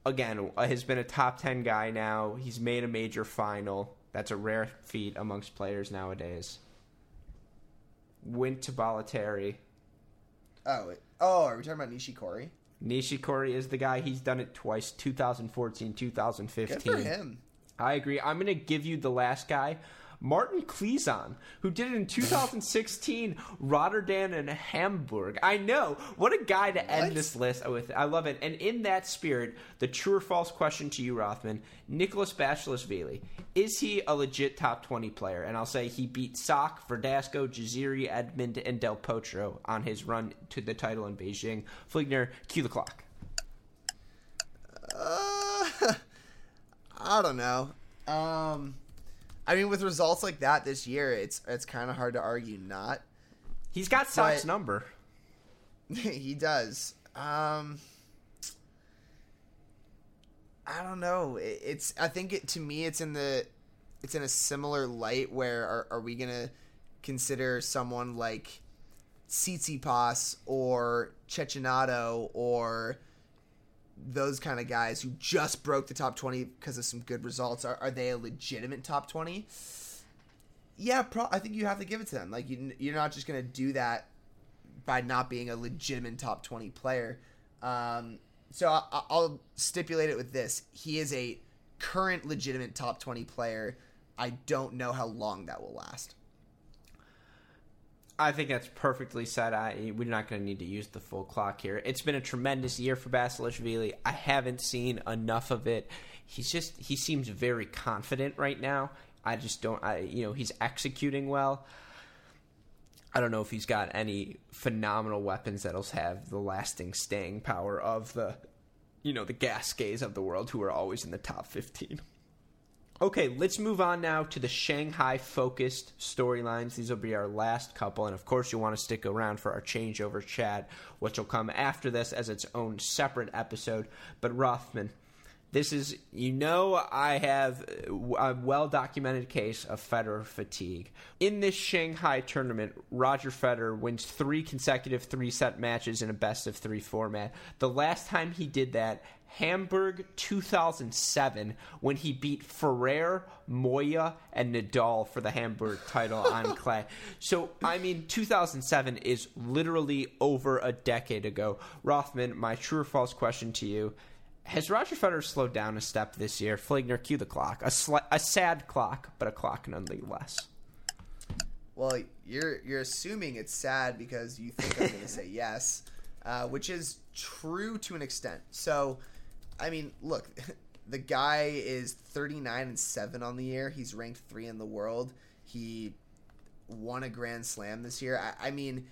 again, uh, has been a top 10 guy now. He's made a major final. That's a rare feat amongst players nowadays. Went to Bolletary. Oh, wait. oh, are we talking about Nishikori? Nishikori is the guy. He's done it twice 2014, 2015. Good for him. I agree. I'm going to give you the last guy, Martin Klizan, who did it in 2016, Rotterdam and Hamburg. I know. What a guy to end What? this list with. I love it. And in that spirit, the true or false question to you, Rothman Nicholas Basilashvili, is he a legit top 20 player? And I'll say he beat Sock, Verdasco, Jaziri, Edmund, and Del Potro on his run to the title in Beijing. Fligner, cue the clock. Uh, I don't know. Um, I mean, with results like that this year, it's it's kind of hard to argue not. He's got Sock's number. he does. Um, I don't know. It, it's I think it to me it's in the it's in a similar light where are, are we gonna consider someone like Tsitsipas or Cecchinato or those kind of guys who just broke the top 20 because of some good results are, are they a legitimate top 20 yeah pro- i think you have to give it to them. Like you, you're not just going to do that by not being a legitimate top 20 player. Um, so I, i'll stipulate it with this. He is a current legitimate top 20 player. I don't know how long that will last I think that's perfectly said. I we're not going to need to use the full clock here. It's been a tremendous year for Basilashvili. I haven't seen enough of it. He's just he seems very confident right now. I just don't. I you know he's executing well. I don't know if he's got any phenomenal weapons that'll have the lasting staying power of the you know the Gasquets of the world who are always in the top fifteen. Okay, let's move on now to the Shanghai focused storylines. These will be our last couple, and of course, you'll want to stick around for our changeover chat, which will come after this as its own separate episode. But Rothman, this is, you know, I have a well documented case of Federer fatigue. In this Shanghai tournament, Roger Federer wins three consecutive three set matches in a best of three format. The last time he did that, Hamburg 2007, when he beat Ferrer, Moya, and Nadal for the Hamburg title on clay. So, I mean, 2007 is literally over a decade ago. Rothman, my true or false question to you has Roger Federer slowed down a step this year? Fligner, cue the clock. A, a sad clock, but a clock nonetheless. Well, you're you're assuming it's sad because you think I'm going to say yes, uh, which is true to an extent. So, I mean, look, the guy is 39 and seven on the year. He's ranked three in the world. He won a Grand Slam this year. I, I mean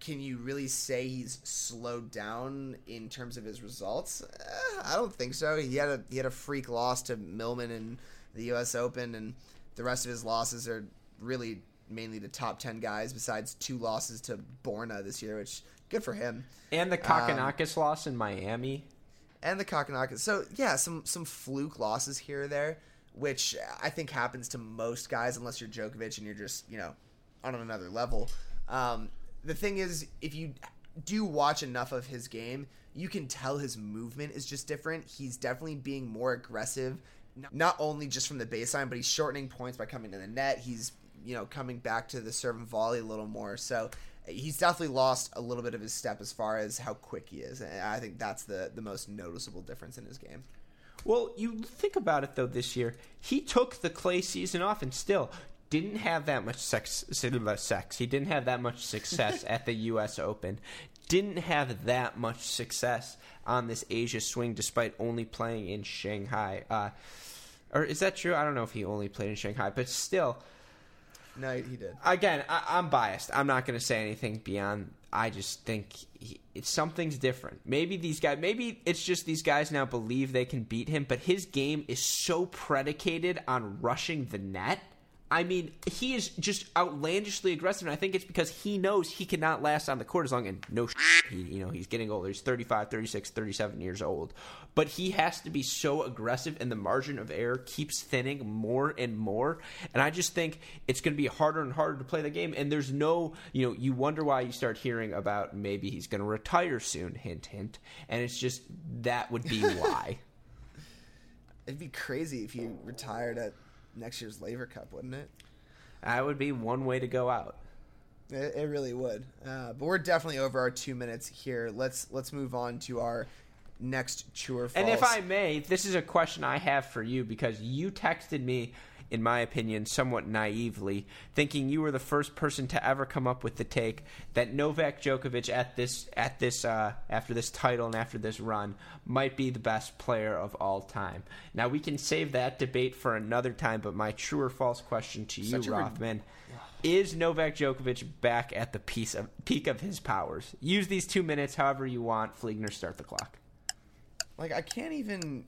can you really say he's slowed down in terms of his results? Eh, I don't think so. He had a he had a freak loss to Millman in the U.S. Open, and the rest of his losses are really mainly the top ten guys. Besides two losses to Borna this year, which good for him. And the Kokkinakis um, loss in Miami. And the Kokkinakis. So yeah, some some fluke losses here or there, which I think happens to most guys, unless you're Djokovic and you're just you know on another level. Um, the thing is, if you do watch enough of his game, you can tell his movement is just different. He's definitely being more aggressive, not only just from the baseline, but he's shortening points by coming to the net. He's you know coming back to the serve and volley a little more. So he's definitely lost a little bit of his step as far as how quick he is, and I think that's the the most noticeable difference in his game. Well, you think about it though. This year, he took the clay season off, and still didn't have that much sex, sex. He didn't have that much success at the U.S. Open. Didn't have that much success on this Asia swing, despite only playing in Shanghai. Uh, or is that true? I don't know if he only played in Shanghai, but still. No, he did. Again, I, am biased. I'm not going to say anything beyond. I just think he, something's different. Maybe these guys. Maybe it's just these guys now believe they can beat him. But his game is so predicated on rushing the net I mean, he is just outlandishly aggressive, and I think it's because he knows he cannot last on the court as long. And no, he, you know, he's getting older. He's 35, 36, 37 years old. But he has to be so aggressive, and the margin of error keeps thinning more and more. And I just think it's going to be harder and harder to play the game. And there's no, you know, you wonder why you start hearing about maybe he's going to retire soon. Hint, hint. And it's just that would be why. It'd be crazy if he retired at next year's Laver Cup, wouldn't it? That would be one way to go out. It, it really would. Uh, but we're definitely over our two minutes here. Let's let's move on to our next true or false. And if I may, this is a question I have for you because you texted me in my opinion, somewhat naively, thinking you were the first person to ever come up with the take that Novak Djokovic at this at this uh, after this title and after this run might be the best player of all time. Now we can save that debate for another time, but my true or false question to you, Rothman. Is Novak Djokovic back at the peak of, peak of his powers? Use these two minutes however you want. Fligner, start the clock. Like I can't even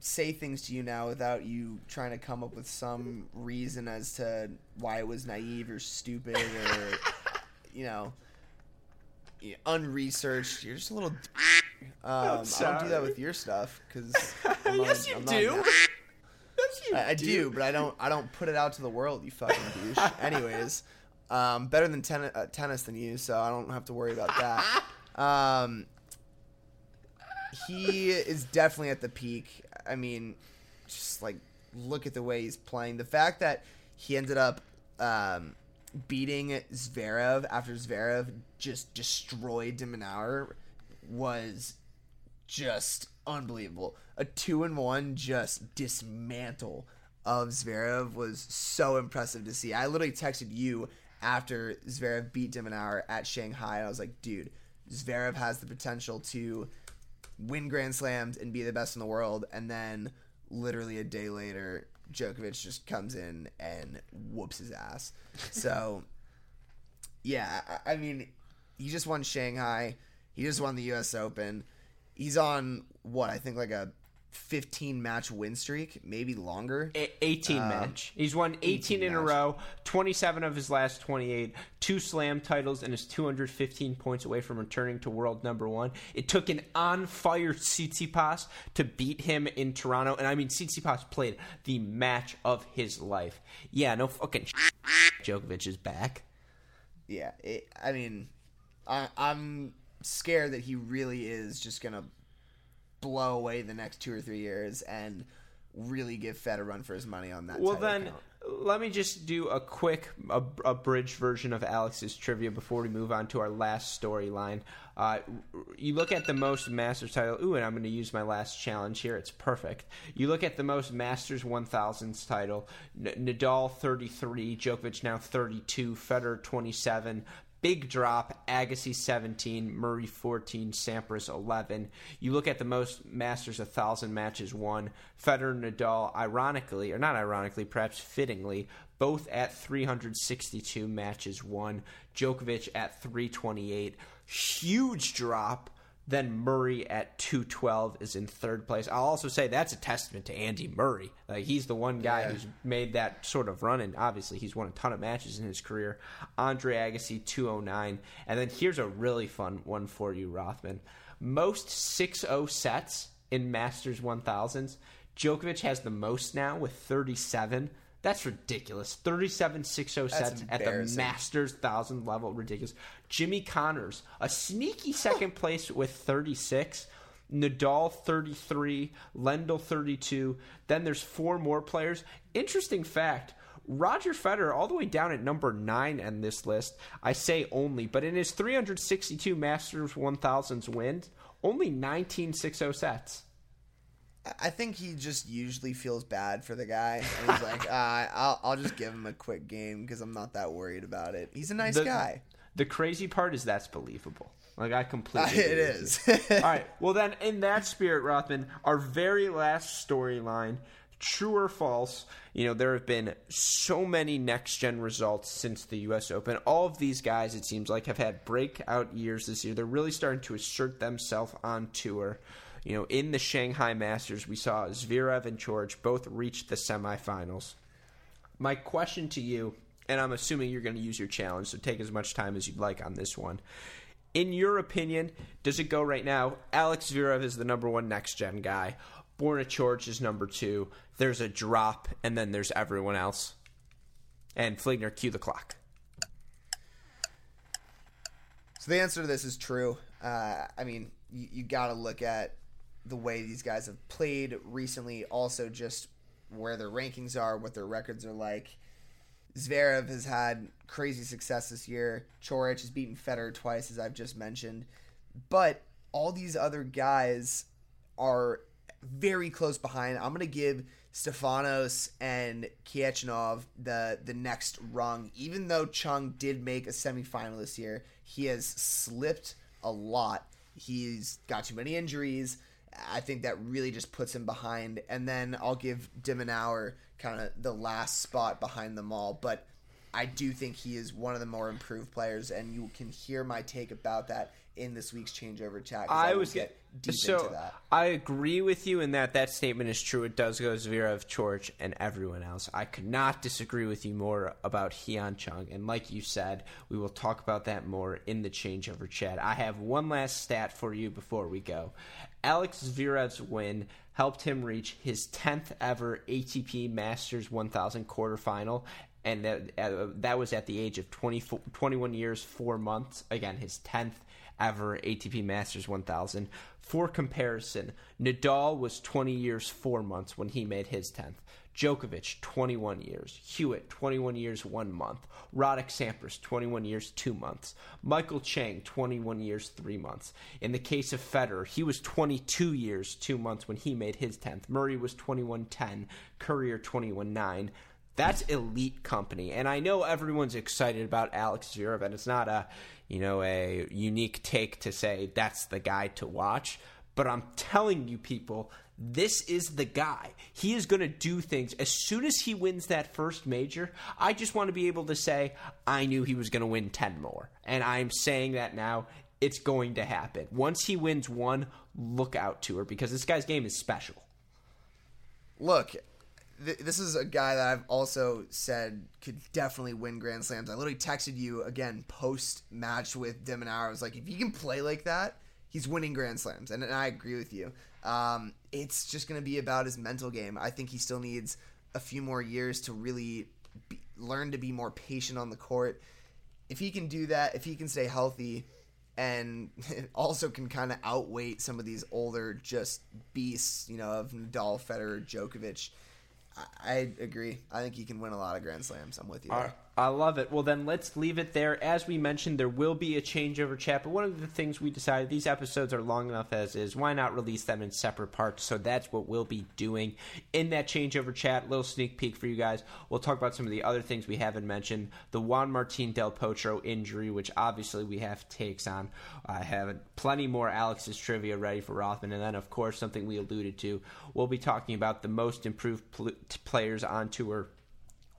say things to you now without you trying to come up with some reason as to why it was naive or stupid or you know unresearched. You're just a little. Um, I don't do that with your stuff because yes, you I'm do. yes, you I, I do. do. but I don't. I don't put it out to the world. You fucking douche. Anyways, um, better than ten- uh, tennis than you, so I don't have to worry about that. Um, he is definitely at the peak. I mean, just like look at the way he's playing. The fact that he ended up um, beating Zverev after Zverev just destroyed de was just unbelievable. A two and one just dismantle of Zverev was so impressive to see. I literally texted you after Zverev beat de at Shanghai. I was like, dude, Zverev has the potential to win Grand Slams and be the best in the world. And then literally a day later, Djokovic just comes in and whoops his ass. So, yeah, I, I mean, he just won Shanghai. He just won the U.S. Open. He's on what I think like a 15 match win streak, maybe longer. A- 18 um, match. He's won 18, 18 in match. a row, 27 of his last 28, two slam titles, and is 215 points away from returning to world number one. It took an on fire Tsitsipas to beat him in Toronto. And I mean, Tsitsipas played the match of his life. Yeah, no fucking Djokovic is back. Yeah, it, I mean, I, I'm scared that he really is just going to blow away the next two or three years and really give Fed a run for his money on that. Well, then let me just do a quick a, abridged version of Alex's trivia before we move on to our last storyline. Uh, you look at the most Masters title. Ooh, and I'm going to use my last challenge here. It's perfect. You look at the most Masters 1000s title. N- Nadal 33, Djokovic now 32, Federer 27, Big drop, Agassi 17, Murray 14, Sampras 11. You look at the most Masters 1,000 matches won. Federer Nadal, ironically, or not ironically, perhaps fittingly, both at 362 matches won. Djokovic at 328. Huge drop then Murray at 212 is in third place. I'll also say that's a testament to Andy Murray. Like he's the one guy yeah. who's made that sort of run, and obviously he's won a ton of matches in his career. Andre Agassi 209, and then here's a really fun one for you, Rothman. Most 6-0 sets in Masters 1000s. Djokovic has the most now with 37. That's ridiculous. 37 6 0 sets at the Masters 1000 level. Ridiculous. Jimmy Connors, a sneaky second place with 36. Nadal 33, Lendl 32. Then there's four more players. Interesting fact Roger Federer, all the way down at number nine on this list. I say only, but in his 362 Masters 1000s wins, only 19 6 0 sets. I think he just usually feels bad for the guy, and he's like, uh, "I'll I'll just give him a quick game because I'm not that worried about it." He's a nice the, guy. The crazy part is that's believable. Like I completely. Uh, it is. All right. Well, then, in that spirit, Rothman, our very last storyline. True or false? You know, there have been so many next gen results since the U.S. Open. All of these guys, it seems like, have had breakout years this year. They're really starting to assert themselves on tour. You know, in the Shanghai Masters, we saw Zverev and Coric both reach the semifinals. My question to you, and I'm assuming you're going to use your challenge, so take as much time as you'd like on this one. In your opinion, does it go right now? Alex Zverev is the number one next gen guy. Borna Coric is number two. There's a drop, and then there's everyone else. And Fligner, cue the clock. So the answer to this is true. Uh, I mean, you, you got to look at the way these guys have played recently, also just where their rankings are, what their records are like. Zverev has had crazy success this year. Coric has beaten Federer twice, as I've just mentioned. But all these other guys are very close behind. I'm going to give Stefanos and Khachanov the the next rung. Even though Chung did make a semifinal this year, he has slipped a lot. He's got too many injuries. I think that really just puts him behind. And then I'll give de kind of the last spot behind them all. But I do think he is one of the more improved players, and you can hear my take about that in this week's changeover chat. I, I was get deep so into that. I agree with you in that that statement is true. It does go Zverev, Coric, and everyone else. I could not disagree with you more about Hyun Chung, and like you said, we will talk about that more in the changeover chat. I have one last stat for you before we go. Alex Zverev's win helped him reach his 10th ever ATP Masters 1000 quarterfinal and that, uh, that was at the age of 20, 21 years, 4 months. Again, his 10th ever ATP Masters 1000. For comparison, Nadal was 20 years, 4 months when he made his 10th. Djokovic, 21 years. Hewitt, 21 years, 1 month. Roddick Sampras, 21 years, 2 months. Michael Chang, 21 years, 3 months. In the case of Federer, he was 22 years, 2 months when he made his 10th. Murray was 21 10. Courier, 21 9. That's elite company. And I know everyone's excited about Alex Zverev, and it's not a, you know, a unique take to say that's the guy to watch. But I'm telling you, people, this is the guy. He is going to do things as soon as he wins that first major. I just want to be able to say, I knew he was going to win 10 more. And I'm saying that now. It's going to happen. Once he wins one, look out to her because this guy's game is special. Look, th- this is a guy that I've also said could definitely win Grand Slams. I literally texted you again post match with de Minaur. I was like, if he can play like that, he's winning Grand Slams, and, and I agree with you. Um, it's just going to be about his mental game. I think he still needs a few more years to really be, learn to be more patient on the court. If he can do that, if he can stay healthy, and also can kind of outweight some of these older just beasts, you know, of Nadal, Federer, Djokovic. I, I agree. I think he can win a lot of Grand Slams. I'm with you. There. I love it. Well, then let's leave it there. As we mentioned, there will be a changeover chat, but one of the things we decided these episodes are long enough as is. Why not release them in separate parts? So that's what we'll be doing in that changeover chat. Little sneak peek for you guys. We'll talk about some of the other things we haven't mentioned. The Juan Martin Del Potro injury, which obviously we have takes on. I have plenty more Alex's trivia ready for Rothman, and then of course something we alluded to. We'll be talking about the most improved pl- players on tour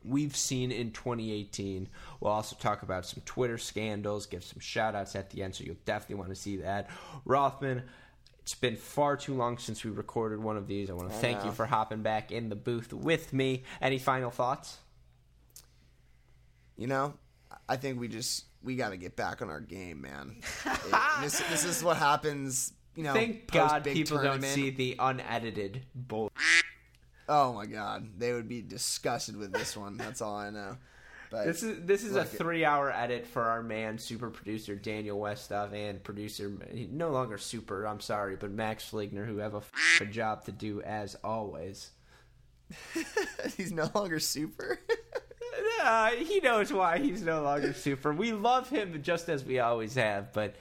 we've seen in 2018. We'll also talk about some Twitter scandals, give some shout outs at the end, so you'll definitely want to see that. Rothman, it's been far too long since we recorded one of these. I want to I thank know. you for hopping back in the booth with me. Any final thoughts? You know, I think we just we got to get back on our game, man. it, this, this is what happens. You know, thank God people tournament. don't see the unedited bull. Oh my god, they would be disgusted with this one. That's all I know. But this is this is a three-hour edit for our man, super producer Daniel Westoff, and producer no longer super. I'm sorry, but Max Fligner, who have a, a job to do as always. he's no longer super. uh, he knows why he's no longer super. We love him just as we always have, but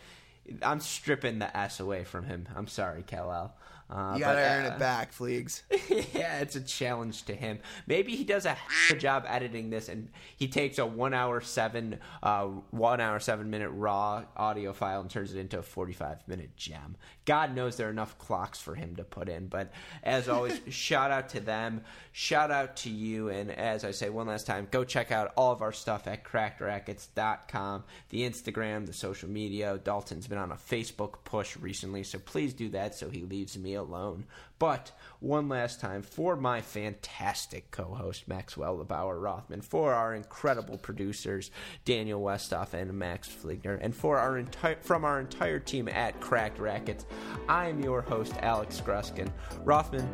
I'm stripping the ass away from him. I'm sorry, Kal uh, you gotta but, earn uh, it back, Fleegs. yeah, it's a challenge to him. Maybe he does a job editing this, and he takes a one hour seven, uh, one hour seven minute raw audio file and turns it into a forty five minute gem. God knows there are enough clocks for him to put in. But as always, shout out to them, shout out to you, and as I say one last time, go check out all of our stuff at crackedrackets.com, the Instagram, the social media. Dalton's been on a Facebook push recently, so please do that so he leaves me alone. But one last time for my fantastic co-host Maxwell Lebauer Rothman, for our incredible producers Daniel Westoff and Max Fligner, and for our entire from our entire team at Cracked Rackets, I am your host Alex Gruskin. Rothman,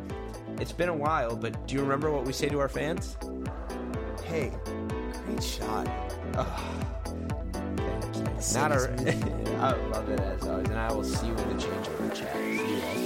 it's been a while, but do you remember what we say to our fans? Hey, great shot. Oh. Not a, I love it as always, and I will see you in the changeover chat. See you all.